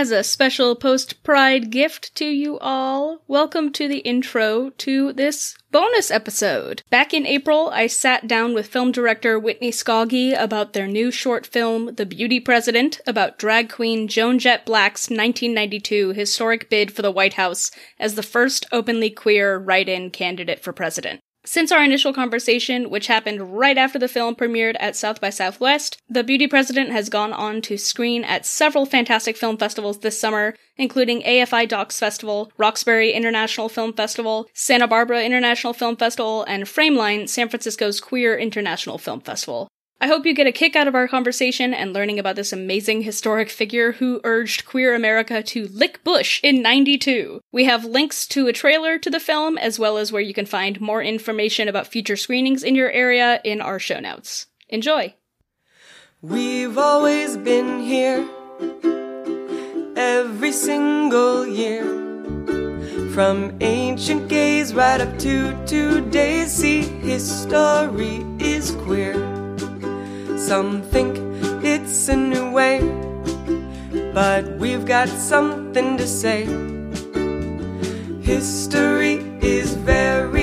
As a special post Pride gift to you all, welcome to the intro to this bonus episode. Back in April, I sat down with film director Whitney Skauge about their new short film, The Beauty President, about drag queen Joan Jett Blakk's 1992 historic bid for the White House as the first openly queer write in candidate for president. Since our initial conversation, which happened right after the film premiered at South by Southwest, The Beauty President has gone on to screen at several fantastic film festivals this summer, including AFI Docs Festival, Roxbury International Film Festival, Santa Barbara International Film Festival, and Frameline, San Francisco's Queer International Film Festival. I hope you get a kick out of our conversation and learning about this amazing historic figure who urged queer America to lick Bush in 92. We have links to a trailer to the film, as well as where you can find more information about future screenings in your area in our show notes. Enjoy! We've always been here every single year. From ancient gays right up to today's see, history is queer. Some think it's a new way, but we've got something to say. History is very,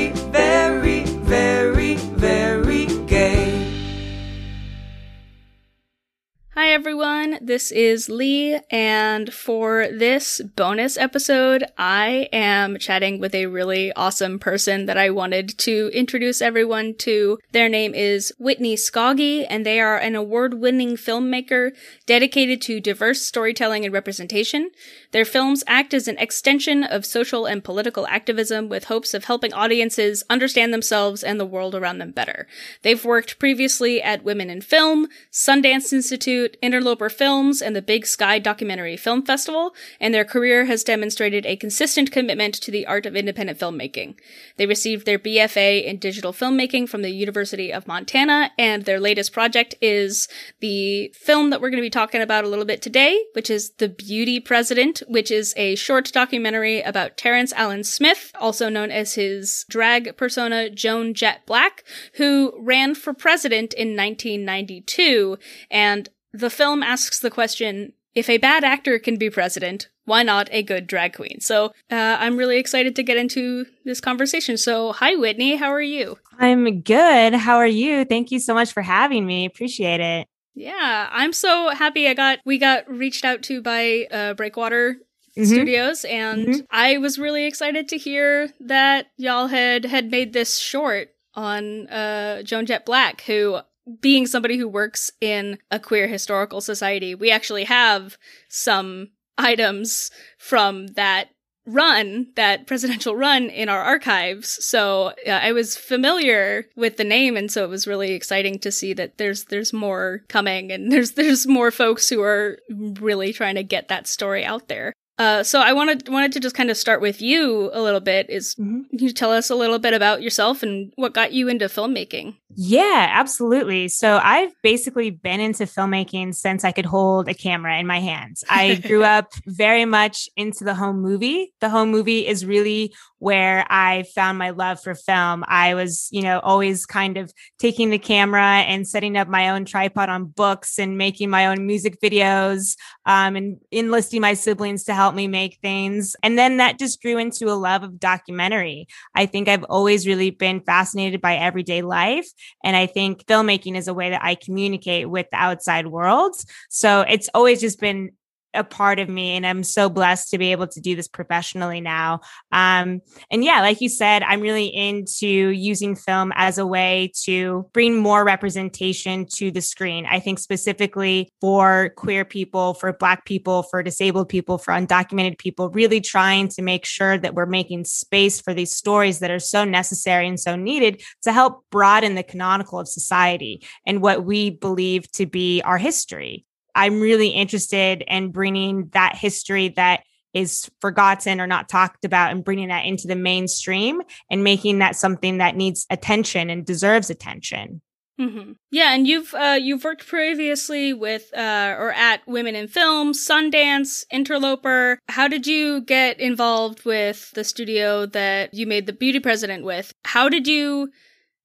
this is Lee, and for this bonus episode, I am chatting with a really awesome person that I wanted to introduce everyone to. Their name is Whitney Skauge, and they are an award-winning filmmaker dedicated to diverse storytelling and representation. Their films act as an extension of social and political activism with hopes of helping audiences understand themselves and the world around them better. They've worked previously at Women in Film, Sundance Institute, Interloper Films, and the Big Sky Documentary Film Festival, and their career has demonstrated a consistent commitment to the art of independent filmmaking. They received their BFA in digital filmmaking from the University of Montana, and their latest project is the film that we're going to be talking about a little bit today, which is The Beauty President, which is a short documentary about Terrence Allen Smith, also known as his drag persona Joan Jett Blakk, who ran for president in 1992. And the film asks the question, if a bad actor can be president, why not a good drag queen? So uh, I'm really excited to get into this conversation. So, hi, Whitney. How are you? I'm good. How are you? Thank you so much for having me. Appreciate it. Yeah, I'm so happy I got we got reached out to by uh, Breakwater mm-hmm. Studios, and mm-hmm. I was really excited to hear that y'all had had made this short on uh, Joan Jett Blakk, who being somebody who works in a queer historical society, we actually have some items from that run, that presidential run in our archives. So uh, I was familiar with the name, and so it was really exciting to see that there's there's more coming, and there's there's more folks who are really trying to get that story out there. Uh, so I wanted wanted to just kind of start with you a little bit. Is mm-hmm. you tell us a little bit about yourself and what got you into filmmaking? Yeah, absolutely. So I've basically been into filmmaking since I could hold a camera in my hands. I grew up very much into the home movie. The home movie is really where I found my love for film. I was, you know, always kind of taking the camera and setting up my own tripod on books and making my own music videos um, and enlisting my siblings to help me make things. And then that just grew into a love of documentary. I think I've always really been fascinated by everyday life. And I think filmmaking is a way that I communicate with the outside world. So it's always just been a part of me and i'm so blessed to be able to do this professionally now. Um, and yeah like you said i'm really into using film as a way to bring more representation to the screen. I think specifically for queer people for black people for disabled people for undocumented people really trying to make sure that we're making space for these stories that are so necessary and so needed to help broaden the canonical of society and what we believe to be our history I'm really interested in bringing that history that is forgotten or not talked about and bringing that into the mainstream and making that something that needs attention and deserves attention. Mm-hmm. Yeah, and you've uh, you've worked previously with uh, or at Women in Film, Sundance, Interloper. How did you get involved with the studio that you made the Beauty President with? How did you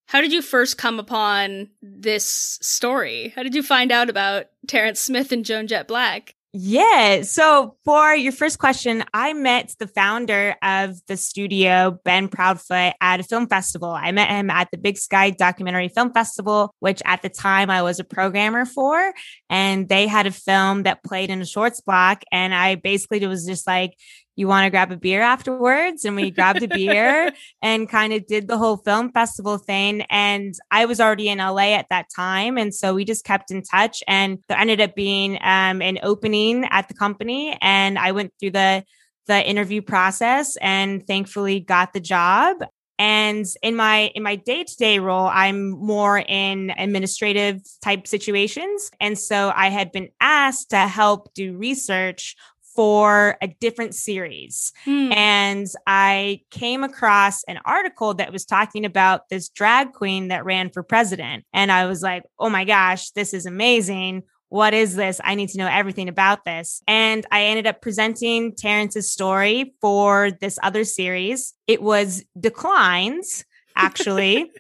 how did you first come upon this story? How did you find out about Terrence Smith and Joan Jett Blakk? Yeah. So for your first question, I met the founder of the studio, Ben Proudfoot, at a film festival. I met him at the Big Sky Documentary Film Festival, which at the time I was a programmer for. And they had a film that played in a shorts block. And I basically it was just like, you want to grab a beer afterwards? And we grabbed a beer and kind of did the whole film festival thing. And I was already in LA at that time. And so we just kept in touch and there ended up being um, an opening at the company. And I went through the the interview process and thankfully got the job and in my in my day-to-day role i'm more in administrative type situations and so i had been asked to help do research for a different series. Hmm. And I came across an article that was talking about this drag queen that ran for president. And I was like, oh my gosh, this is amazing. What is this? I need to know everything about this. And I ended up presenting Terrence's story for this other series. It was Declines, actually.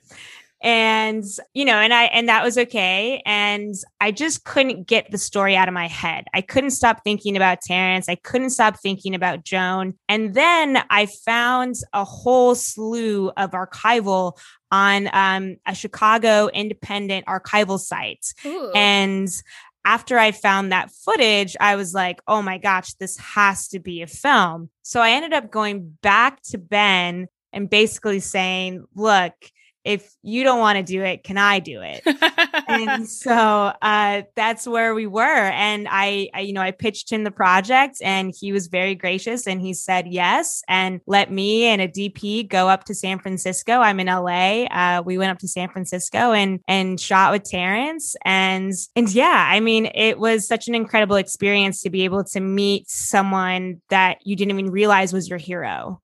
And you know and i and that was okay. And i just couldn't get the story out of my head. I couldn't stop thinking about terrence. I couldn't stop thinking about joan. And then i found a whole slew of archival on um, a chicago independent archival site. Ooh. and after I found that footage, I was like, oh my gosh, this has to be a film. So I ended up going back to Ben and basically saying, look, if you don't want to do it, can I do it? and so uh, that's where we were. And I, I, you know, I pitched him the project and he was very gracious and he said yes and let me and a DP go up to San Francisco. I'm in LA. Uh, we went up to San Francisco and, and shot with Terrence. And, and yeah, I mean, it was such an incredible experience to be able to meet someone that you didn't even realize was your hero.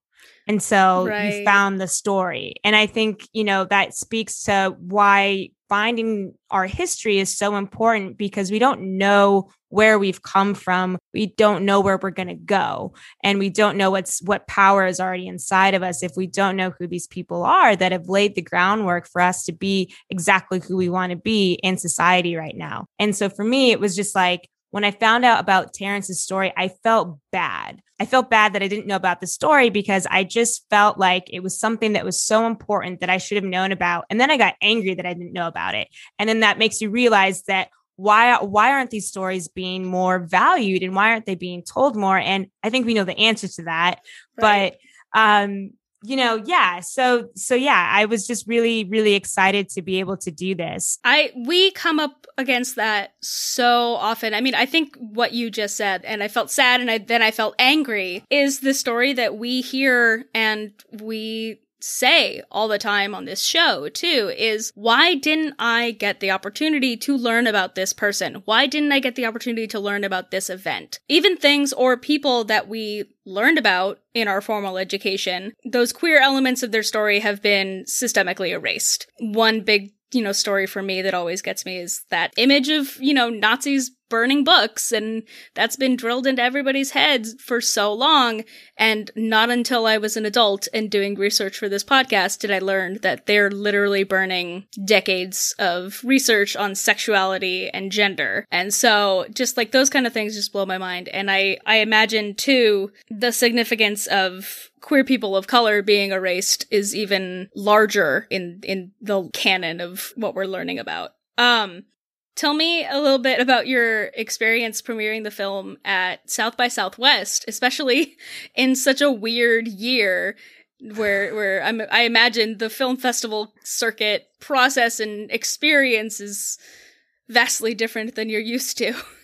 And so right. you found the story. And I think, you know, that speaks to why finding our history is so important because we don't know where we've come from. We don't know where we're going to go. And we don't know what's what power is already inside of us if we don't know who these people are that have laid the groundwork for us to be exactly who we want to be in society right now. And so for me, it was just like when I found out about Terrence's story, I felt bad. I felt bad that I didn't know about the story because I just felt like it was something that was so important that I should have known about. And then I got angry that I didn't know about it. And then that makes you realize that why why aren't these stories being more valued and why aren't they being told more? And I think we know the answer to that. Right. But um you know, yeah. So, so yeah, I was just really, really excited to be able to do this. I, we come up against that so often. I mean, I think what you just said, and I felt sad and I, then I felt angry is the story that we hear and we say all the time on this show too is why didn't I get the opportunity to learn about this person? Why didn't I get the opportunity to learn about this event? Even things or people that we learned about in our formal education, those queer elements of their story have been systemically erased. One big you know, story for me that always gets me is that image of, you know, Nazis burning books and that's been drilled into everybody's heads for so long and not until I was an adult and doing research for this podcast did I learn that they're literally burning decades of research on sexuality and gender. And so just like those kind of things just blow my mind and I I imagine too the significance of queer people of color being erased is even larger in in the canon of what we're learning about. Um tell me a little bit about your experience premiering the film at South by Southwest, especially in such a weird year where where I'm, I imagine the film festival circuit process and experience is vastly different than you're used to.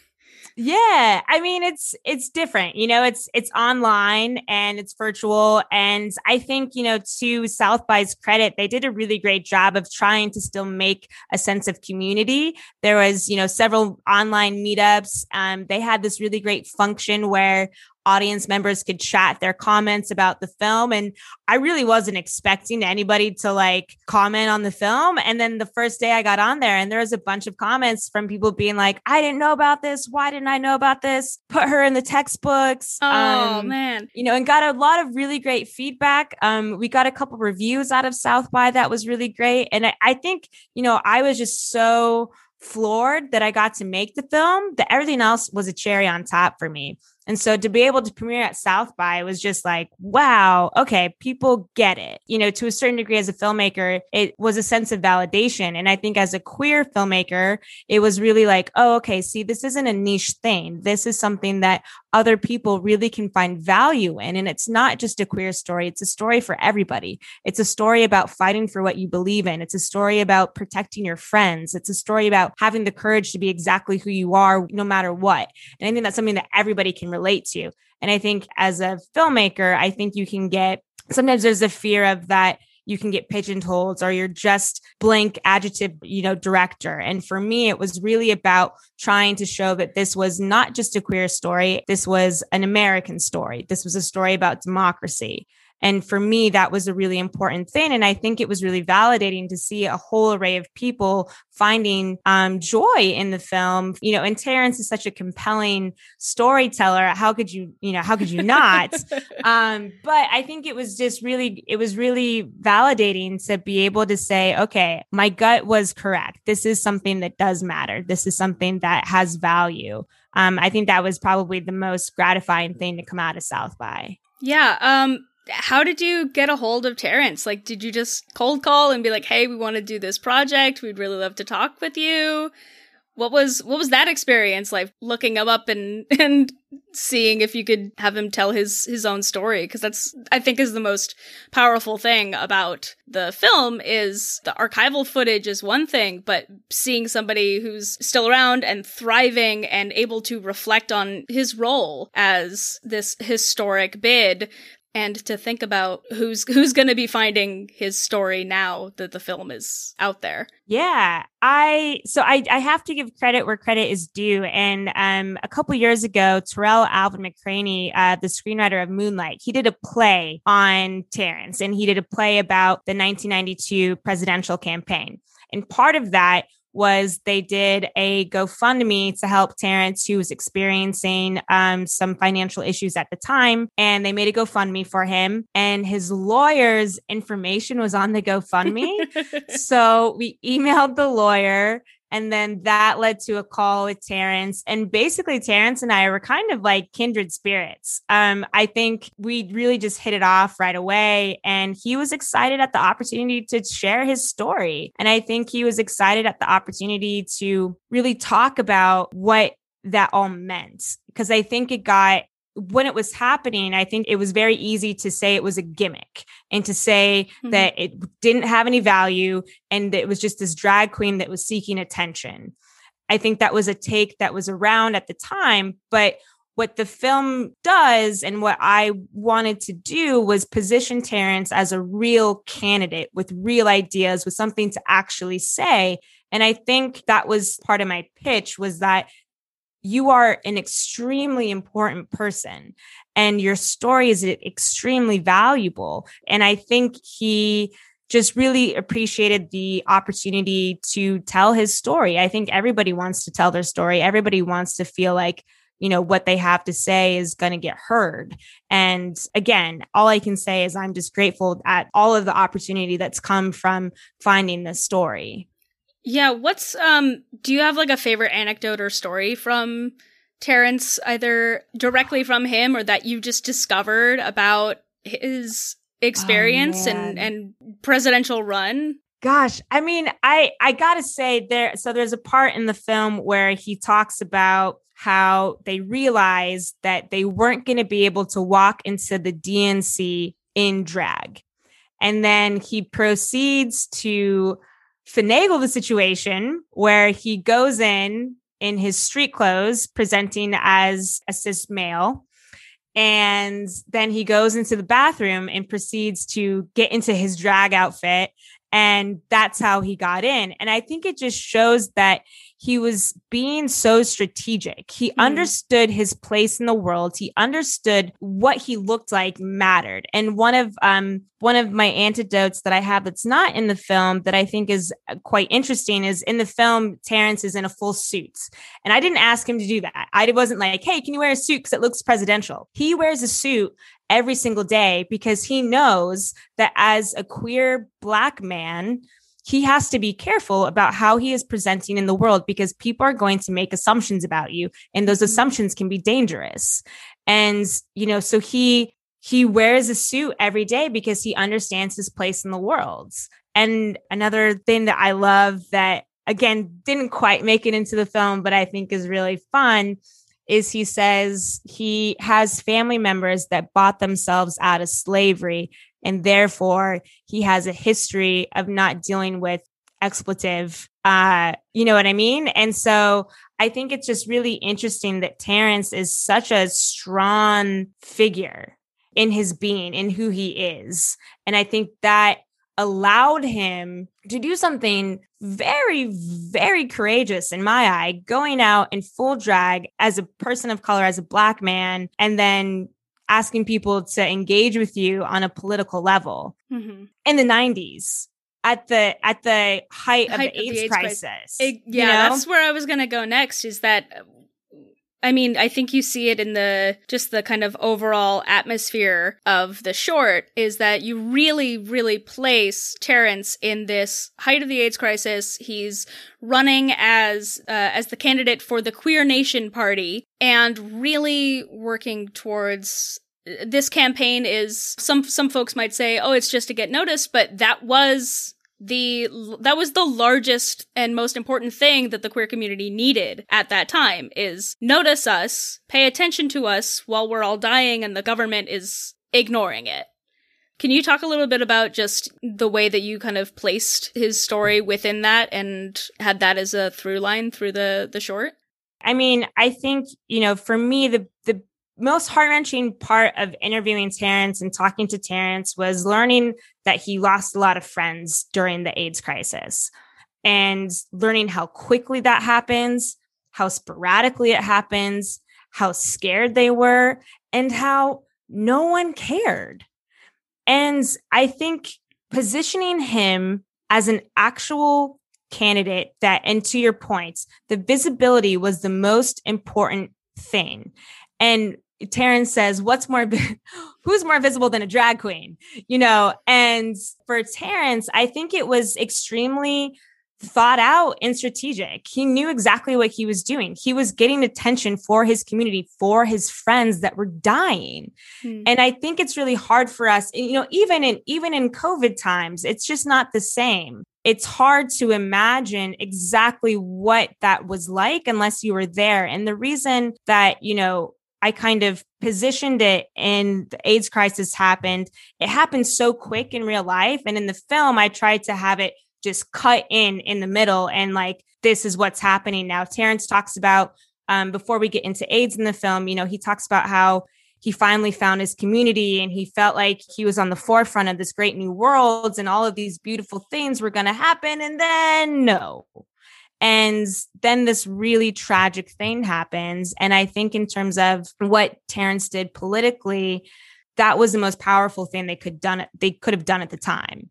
Yeah, I mean it's it's different. You know, it's it's online and it's virtual and I think, you know, to South by's credit, they did a really great job of trying to still make a sense of community. There was, you know, several online meetups. Um they had this really great function where audience members could chat their comments about the film. And I really wasn't expecting anybody to like comment on the film. And then the first day I got on there and there was a bunch of comments from people being like, I didn't know about this. Why didn't I know about this? Put her in the textbooks. Oh um, man. You know, and got a lot of really great feedback. Um, we got a couple reviews out of South by that was really great. And I, I think, you know, I was just so floored that I got to make the film, that everything else was a cherry on top for me. And so to be able to premiere at South by was just like, wow, okay, people get it. You know, to a certain degree as a filmmaker, it was a sense of validation. And I think as a queer filmmaker, it was really like, oh, okay, see, this isn't a niche thing. This is something that other people really can find value in. And it's not just a queer story. It's a story for everybody. It's a story about fighting for what you believe in. It's a story about protecting your friends. It's a story about having the courage to be exactly who you are, no matter what. And I think that's something that everybody can relate to. And I think as a filmmaker, I think you can get sometimes there's a fear of that you can get pigeonholed or you're just blank adjective, you know, director. And for me, it was really about trying to show that this was not just a queer story. This was an American story. This was a story about democracy. And for me, that was a really important thing. And I think it was really validating to see a whole array of people finding um, joy in the film. You know, and Terrence is such a compelling storyteller. How could you, you know, how could you not? um, but I think it was just really, it was really validating to be able to say, okay, my gut was correct. This is something that does matter. This is something that has value. Um, I think that was probably the most gratifying thing to come out of South by. Yeah. Um, how did you get a hold of Terrence? Like, did you just cold call and be like, "Hey, we want to do this project. We'd really love to talk with you." What was what was that experience like? Looking him up and and seeing if you could have him tell his his own story because that's I think is the most powerful thing about the film is the archival footage is one thing, but seeing somebody who's still around and thriving and able to reflect on his role as this historic bid and to think about who's who's going to be finding his story now that the film is out there. Yeah, I so I I have to give credit where credit is due. And um, a couple years ago, Tarell Alvin McCraney, uh, the screenwriter of Moonlight, he did a play on Terrence, and he did a play about the 1992 presidential campaign. And part of that was they did a GoFundMe to help Terrence, who was experiencing um, some financial issues at the time. And they made a GoFundMe for him. And his lawyer's information was on the GoFundMe. so we emailed the lawyer and then that led to a call with Terrence. And basically, Terrence and I were kind of like kindred spirits. Um, I think we really just hit it off right away. And he was excited at the opportunity to share his story. And I think he was excited at the opportunity to really talk about what that all meant. Because I think it got when it was happening, I think it was very easy to say it was a gimmick and to say mm-hmm. that it didn't have any value and that it was just this drag queen that was seeking attention. I think that was a take that was around at the time. But what the film does and what I wanted to do was position Terrence as a real candidate with real ideas, with something to actually say. And I think that was part of my pitch was that you are an extremely important person and your story is extremely valuable. And I think he just really appreciated the opportunity to tell his story. I think everybody wants to tell their story. Everybody wants to feel like, you know, what they have to say is going to get heard. And again, all I can say is I'm just grateful at all of the opportunity that's come from finding this story. Yeah, what's um do you have like a favorite anecdote or story from Terrence either directly from him or that you just discovered about his experience oh, and and presidential run? Gosh, I mean, I I got to say there so there's a part in the film where he talks about how they realized that they weren't going to be able to walk into the DNC in drag. And then he proceeds to finagle the situation where he goes in in his street clothes, presenting as a cis male. And then he goes into the bathroom and proceeds to get into his drag outfit. And that's how he got in. And I think it just shows that he was being so strategic. He mm. understood his place in the world. He understood what he looked like mattered. And one of um one of my antidotes that I have that's not in the film that I think is uh, quite interesting is in the film Terrence is in a full suit. And I didn't ask him to do that. I wasn't like, "Hey, can you wear a suit cuz it looks presidential?" He wears a suit every single day because he knows that as a queer black man he has to be careful about how he is presenting in the world because people are going to make assumptions about you and those mm-hmm. assumptions can be dangerous. And, you know, so he, he wears a suit every day because he understands his place in the world. And another thing that I love that again didn't quite make it into the film, but I think is really fun is he says he has family members that bought themselves out of slavery and therefore he has a history of not dealing with expletive uh you know what i mean? And so i think it's just really interesting that terrence is such a strong figure in his being in who he is. And i think that allowed him to do something very, very courageous in my eye, going out in full drag as a person of color, as a black man, and then asking people to engage with you on a political level mm-hmm. in the 90s at the at the height, of, the, of AIDS the AIDS crisis. crisis. It, yeah, you know? that's where I was going to go next is that I mean, I think you see it in the just the kind of overall atmosphere of the short is that you really, really place Terrence in this height of the AIDS crisis. He's running as uh, as the candidate for the Queer Nation Party and really working towards this campaign is some some folks might say oh it's just to get noticed but that was the that was the largest and most important thing that the queer community needed at that time is notice us, pay attention to us while we're all dying and the government is ignoring it. Can you talk a little bit about just the way that you kind of placed his story within that and had that as a through line through the the short? I mean, I think, you know, for me the the most heart wrenching part of interviewing Terrence and talking to Terrence was learning that he lost a lot of friends during the AIDS crisis and learning how quickly that happens, how sporadically it happens, how scared they were, and how no one cared. And I think positioning him as an actual candidate that, and to your points, the visibility was the most important thing. And Terrence says, what's more, who's more visible than a drag queen? You know, and for Terrence, I think it was extremely thought out and strategic. He knew exactly what he was doing. He was getting attention for his community, for his friends that were dying. Hmm. And I think it's really hard for us, you know, even in even in COVID times, it's just not the same. It's hard to imagine exactly what that was like unless you were there. And the reason that, you know, I kind of positioned it and the AIDS crisis happened. It happened so quick in real life. And in the film, I tried to have it just cut in in the middle and like, this is what's happening now. Terrence talks about, um, before we get into AIDS in the film, you know, he talks about how he finally found his community and he felt like he was on the forefront of this great new world and all of these beautiful things were going to happen. And then no, and then this really tragic thing happens. And I think, in terms of what Terrence did politically, that was the most powerful thing they could done they could have done at the time.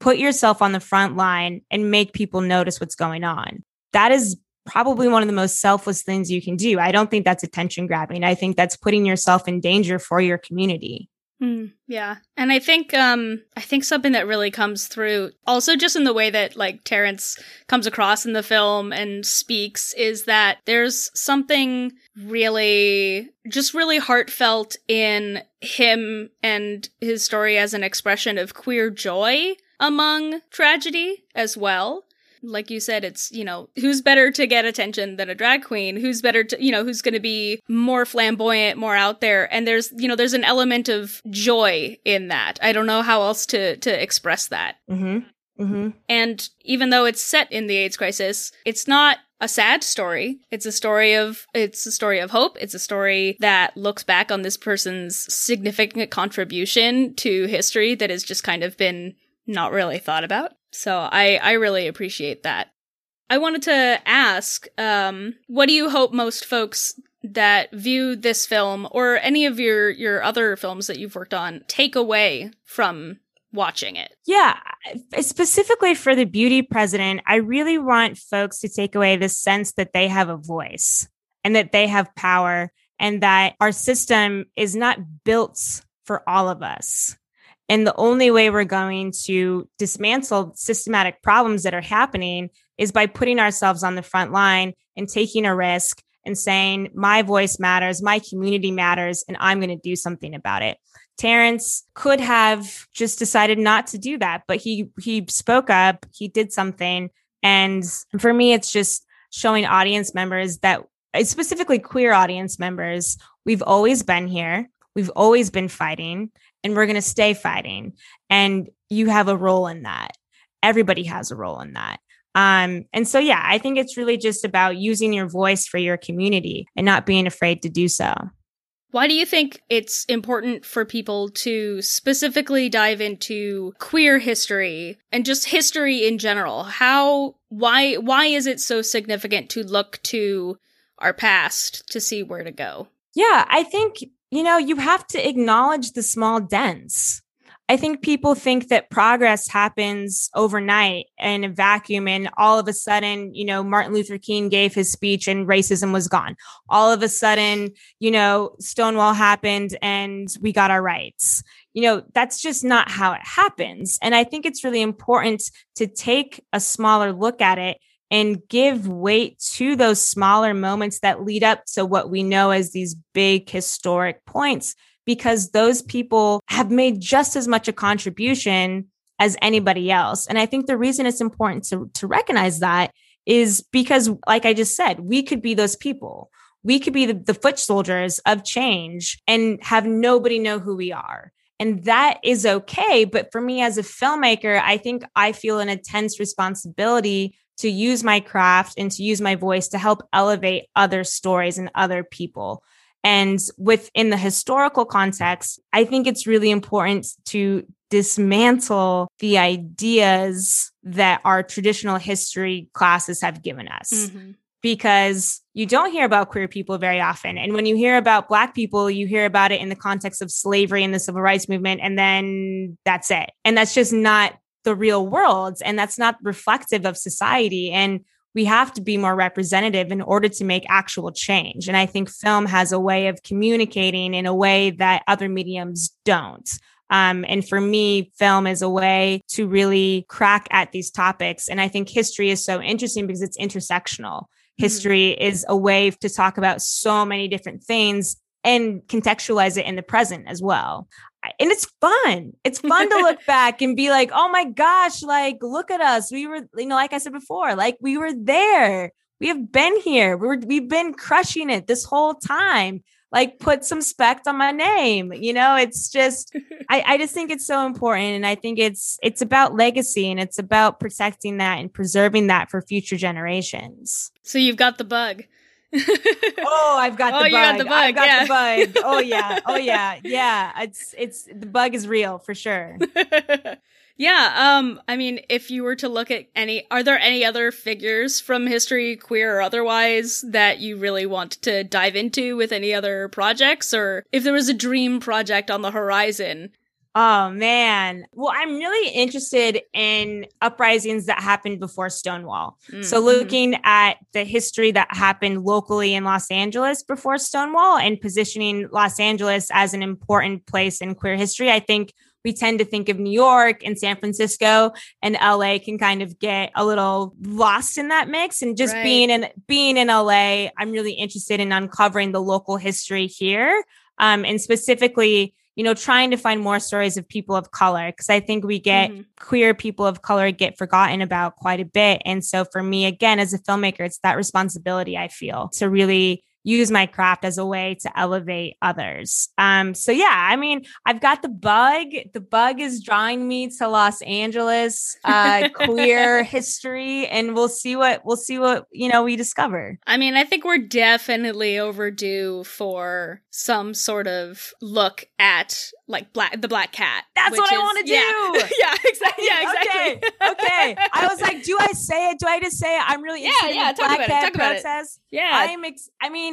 Put yourself on the front line and make people notice what's going on. That is probably one of the most selfless things you can do. I don't think that's attention grabbing. I think that's putting yourself in danger for your community. Mm, yeah. And I think um I think something that really comes through also just in the way that like Terrence comes across in the film and speaks is that there's something really just really heartfelt in him and his story as an expression of queer joy among tragedy as well like you said, it's, you know, who's better to get attention than a drag queen? Who's better to, you know, who's going to be more flamboyant, more out there? And there's, you know, there's an element of joy in that. I don't know how else to, to express that. Mm-hmm. Mm-hmm. And even though it's set in the AIDS crisis, it's not a sad story. It's a story of it's a story of hope. It's a story that looks back on this person's significant contribution to history that has just kind of been not really thought about. So I I really appreciate that. I wanted to ask, um, what do you hope most folks that view this film or any of your your other films that you've worked on take away from watching it? Yeah, specifically for the beauty president, I really want folks to take away the sense that they have a voice and that they have power and that our system is not built for all of us And the only way we're going to dismantle systematic problems that are happening is by putting ourselves on the front line and taking a risk and saying, my voice matters, my community matters, and I'm going to do something about it. Terrence could have just decided not to do that, but he he spoke up, he did something. And for me, it's just showing audience members that uh, specifically queer audience members, we've always been here. We've always been fighting and we're going to stay fighting. And you have a role in that. Everybody has a role in that. Um, and so, yeah, I think it's really just about using your voice for your community and not being afraid to do so. Why do you think it's important for people to specifically dive into queer history and just history in general? How why why is it so significant to look to our past to see where to go? Yeah, I think you know, you have to acknowledge the small dents. I think people think that progress happens overnight in a vacuum and all of a sudden, you know, Martin Luther King gave his speech and racism was gone. All of a sudden, you know, Stonewall happened and we got our rights. You know, that's just not how it happens. And I think it's really important to take a smaller look at it and give weight to those smaller moments that lead up to what we know as these big historic points because those people have made just as much a contribution as anybody else. And I think the reason it's important to, to recognize that is because, like I just said, we could be those people. We could be the, the foot soldiers of change and have nobody know who we are. And that is okay. But for me as a filmmaker, I think I feel an intense responsibility to use my craft and to use my voice to help elevate other stories and other people. And within the historical context, I think it's really important to dismantle the ideas that our traditional history classes have given us. Mm-hmm. Because you don't hear about queer people very often. And when you hear about Black people, you hear about it in the context of slavery and the civil rights movement. And then that's it. And that's just not the real world. And that's not reflective of society. And we have to be more representative in order to make actual change. And I think film has a way of communicating in a way that other mediums don't. Um, and for me, film is a way to really crack at these topics. And I think history is so interesting because it's intersectional. Mm-hmm. History is a way to talk about so many different things and contextualize it in the present as well and it's fun. It's fun to look back and be like, oh my gosh, like, look at us. We were, you know, like I said before, like we were there. We have been here. We were, we've been crushing it this whole time. Like, put some spect on my name. You know, it's just, I, I just think it's so important. And I think it's, it's about legacy and it's about protecting that and preserving that for future generations. So you've got the bug oh, I've got oh, the bug. Got the bug. I've got yeah. the bug. Oh yeah. Oh yeah. Yeah. It's it's the bug is real for sure. yeah. Um. I mean, if you were to look at any, are there any other figures from history, queer or otherwise, that you really want to dive into with any other projects, or if there was a dream project on the horizon Oh man. Well, I'm really interested in uprisings that happened before Stonewall. Mm-hmm. So looking at the history that happened locally in Los Angeles before Stonewall and positioning Los Angeles as an important place in queer history, I think we tend to think of New York and San Francisco and LA can kind of get a little lost in that mix and just right. being in being in LA, I'm really interested in uncovering the local history here. Um, and specifically you know, trying to find more stories of people of color because I think we get mm-hmm. queer people of color get forgotten about quite a bit. And so for me, again, as a filmmaker, it's that responsibility I feel to really use my craft as a way to elevate others. Um, so yeah, I mean, I've got the bug. The bug is drawing me to Los Angeles, uh, queer history, and we'll see what we'll see what you know we discover. I mean, I think we're definitely overdue for some sort of look at like black the black cat. That's what is, I want to do. Yeah, exactly. Yeah, exactly. Okay, okay. I was like, do I say it? Do I just say it? I'm really yeah, yeah. talk about it. Talk about it. Yeah, I'm. Ex- I mean,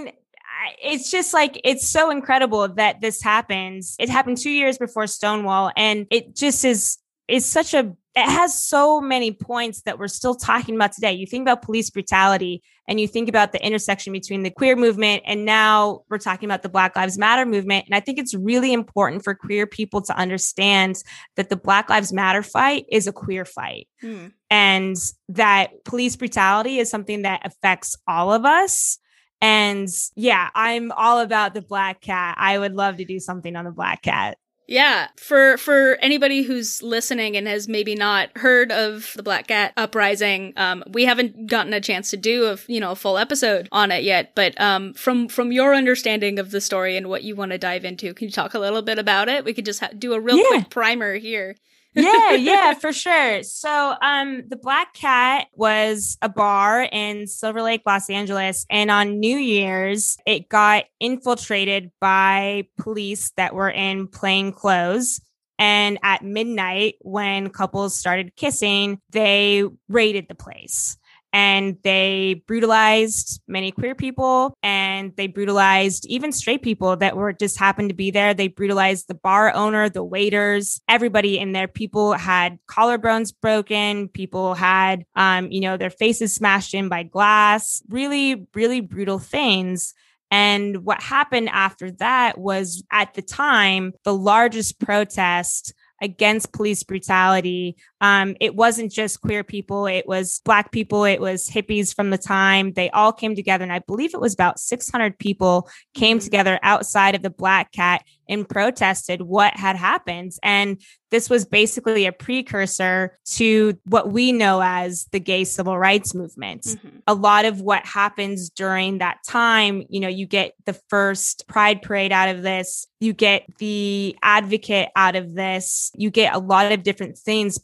it's just like it's so incredible that this happens. It happened two years before Stonewall, and it just is is such a it has so many points that we're still talking about today. You think about police brutality and you think about the intersection between the queer movement and now we're talking about the Black Lives Matter movement. And I think it's really important for queer people to understand that the Black Lives Matter fight is a queer fight. Mm. And that police brutality is something that affects all of us. And yeah, I'm all about the black cat. I would love to do something on the black cat. Yeah, for for anybody who's listening and has maybe not heard of the Black Cat uprising, um, we haven't gotten a chance to do a you know a full episode on it yet. But um, from from your understanding of the story and what you want to dive into, can you talk a little bit about it? We could just ha- do a real yeah. quick primer here yeah, yeah, for sure. So, um, the Black Cat was a bar in Silver Lake, Los Angeles, and on New Year's, it got infiltrated by police that were in plain clothes. And at midnight, when couples started kissing, they raided the place and they brutalized many queer people and they brutalized even straight people that were just happened to be there. They brutalized the bar owner, the waiters, everybody in there. People had collarbones broken. People had, um, you know, their faces smashed in by glass. Really, really brutal things. And what happened after that was at the time, the largest protest against police brutality. Um, it wasn't just queer people, it was Black people, it was hippies from the time. They all came together. And I believe it was about 600 people came mm-hmm. together outside of the Black Cat and protested what had happened. And this was basically a precursor to what we know as the gay civil rights movement. Mm-hmm. A lot of what happens during that time, you know, you get the first pride parade out of this, you get the advocate out of this, you get a lot of different things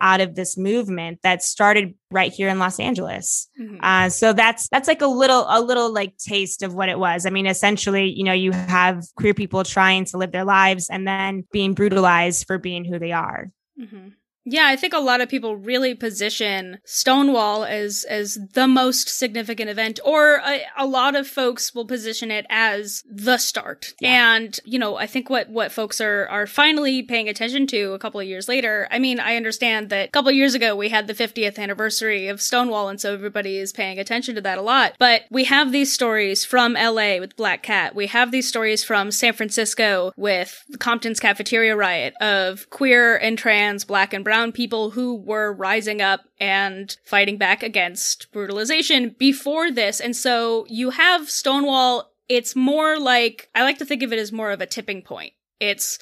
out of this movement that started right here in Los Angeles. Mm-hmm. Uh, so that's that's like a little a little like taste of what it was. I mean, essentially, you know, you have queer people trying to live their lives and then being brutalized for being who they are. Mm-hmm. Yeah, I think a lot of people really position Stonewall as as the most significant event, or a, a lot of folks will position it as the start. Yeah. And you know, I think what what folks are are finally paying attention to a couple of years later. I mean, I understand that a couple of years ago we had the 50th anniversary of Stonewall, and so everybody is paying attention to that a lot. But we have these stories from L.A. with Black Cat. We have these stories from San Francisco with Compton's cafeteria riot of queer and trans, black and brown brown people who were rising up and fighting back against brutalization before this. And so you have Stonewall. It's more like, I like to think of it as more of a tipping point. It's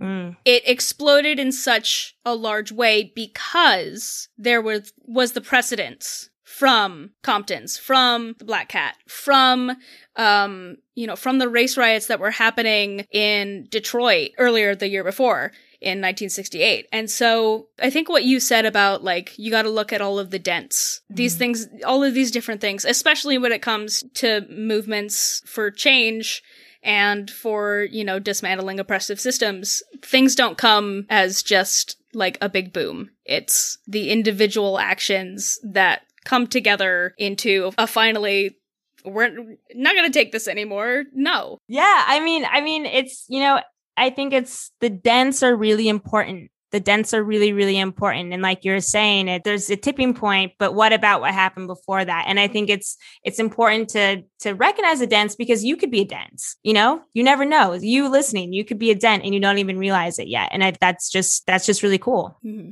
Mm. It exploded in such a large way because there was was the precedence from Compton's, from the Black Cat, from um, you know, from the race riots that were happening in Detroit earlier the year before in 1968. And so I think what you said about like, you got to look at all of the dents, mm. these things, all of these different things, especially when it comes to movements for change and for, you know, dismantling oppressive systems. Things don't come as just like a big boom. It's the individual actions that come together into a finally we're not going to take this anymore. No. Yeah, I mean, I mean, it's you know, I think it's the dents are really important. The dents are really, really important. And like you're saying, it there's a tipping point, but what about what happened before that? And I think it's it's important to to recognize the dents because you could be a dent. You know, you never know. You listening, you could be a dent and you don't even realize it yet. And I, that's just that's just really cool. Mm-hmm.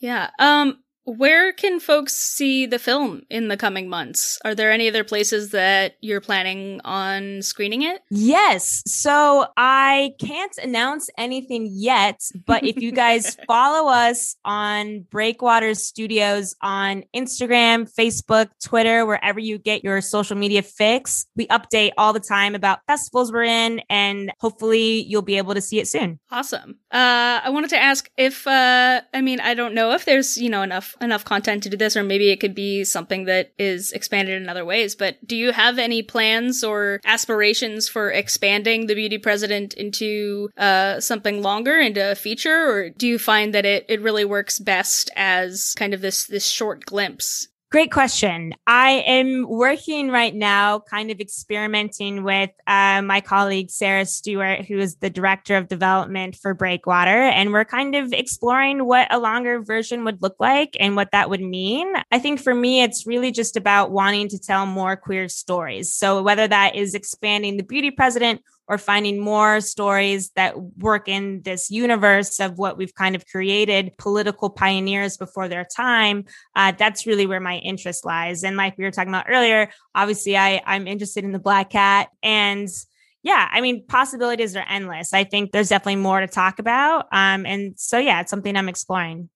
Yeah. Um where can folks see the film in the coming months? Are there any other places that you're planning on screening it? Yes. So I can't announce anything yet, but if you guys follow us on Breakwater Studios on Instagram, Facebook, Twitter, wherever you get your social media fix, we update all the time about festivals we're in, and hopefully you'll be able to see it soon. Awesome. Uh, I wanted to ask if, uh, I mean, I don't know if there's, you know, enough enough content to do this, or maybe it could be something that is expanded in other ways. But do you have any plans or aspirations for expanding the beauty president into uh, something longer, into a feature, or do you find that it, it really works best as kind of this this short glimpse Great question. I am working right now, kind of experimenting with uh, my colleague Sarah Stewart, who is the director of development for Breakwater. And we're kind of exploring what a longer version would look like and what that would mean. I think for me, it's really just about wanting to tell more queer stories. So whether that is expanding the beauty president or finding more stories that work in this universe of what we've kind of created political pioneers before their time uh, that's really where my interest lies and like we were talking about earlier obviously i i'm interested in the black cat and yeah, I mean, possibilities are endless. I think there's definitely more to talk about. Um, and so yeah, it's something I'm exploring.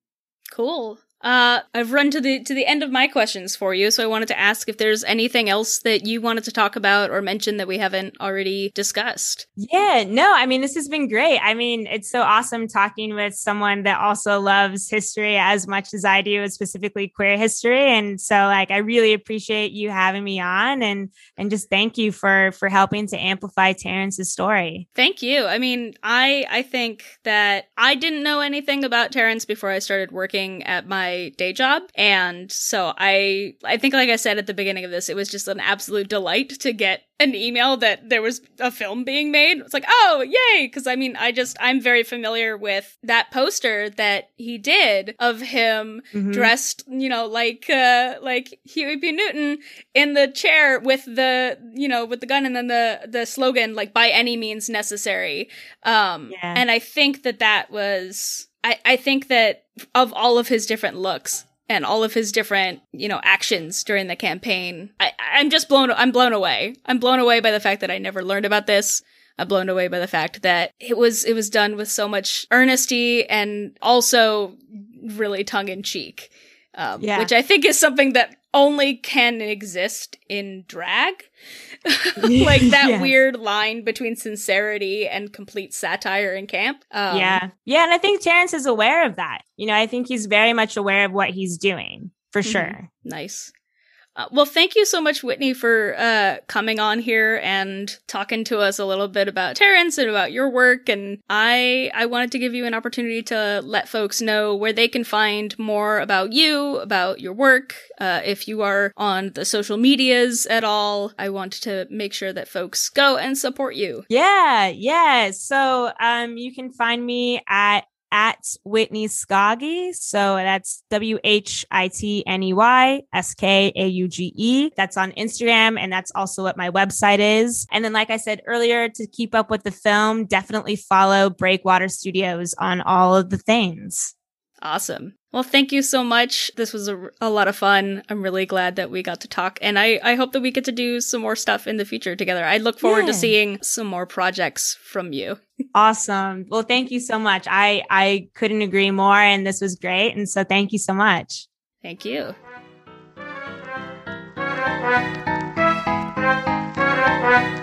Cool. Uh, I've run to the to the end of my questions for you, so I wanted to ask if there's anything else that you wanted to talk about or mention that we haven't already discussed. Yeah, no, I mean this has been great. I mean, it's so awesome talking with someone that also loves history as much as I do, specifically queer history. And so, like, I really appreciate you having me on, and and just thank you for for helping to amplify Terrence's story. Thank you. I mean, I I think that I didn't know anything about Terrence before I started working at my day job. And so I, I think, like I said at the beginning of this, it was just an absolute delight to get an email that there was a film being made. It's like, oh, yay. Cause I mean, I just, I'm very familiar with that poster that he did of him mm-hmm. dressed, you know, like, uh, like Huey P. Newton in the chair with the, you know, with the gun and then the, the slogan, like, by any means necessary. Um, yeah. and I think that that was, I, I think that of all of his different looks and all of his different, you know, actions during the campaign, I, I'm just blown, I'm blown away. I'm blown away by the fact that I never learned about this. I'm blown away by the fact that it was, it was done with so much earnesty and also really tongue in cheek. Um, yeah. which I think is something that only can exist in drag. like that yes. weird line between sincerity and complete satire and camp. Um, yeah. Yeah. And I think Terrence is aware of that. You know, I think he's very much aware of what he's doing for mm-hmm. sure. Nice. Uh, well, thank you so much, Whitney, for uh, coming on here and talking to us a little bit about Terrence and about your work. And I I wanted to give you an opportunity to let folks know where they can find more about you, about your work. Uh, if you are on the social medias at all, I want to make sure that folks go and support you. Yeah, yeah. So um, you can find me at at Whitney Skauge. So that's W H I T N E Y S K A U G E. That's on Instagram. And that's also what my website is. And then, like I said earlier, to keep up with the film, definitely follow Breakwater Studios on all of the things. Awesome. Well, thank you so much. This was a, a, lot of fun. I'm really glad that we got to talk. And I, I hope that we get to do some more stuff in the future together. I look forward yeah. to seeing some more projects from you. awesome. Well, thank you so much. I, I couldn't agree more. And this was great. And so thank you so much. Thank you. Thank you.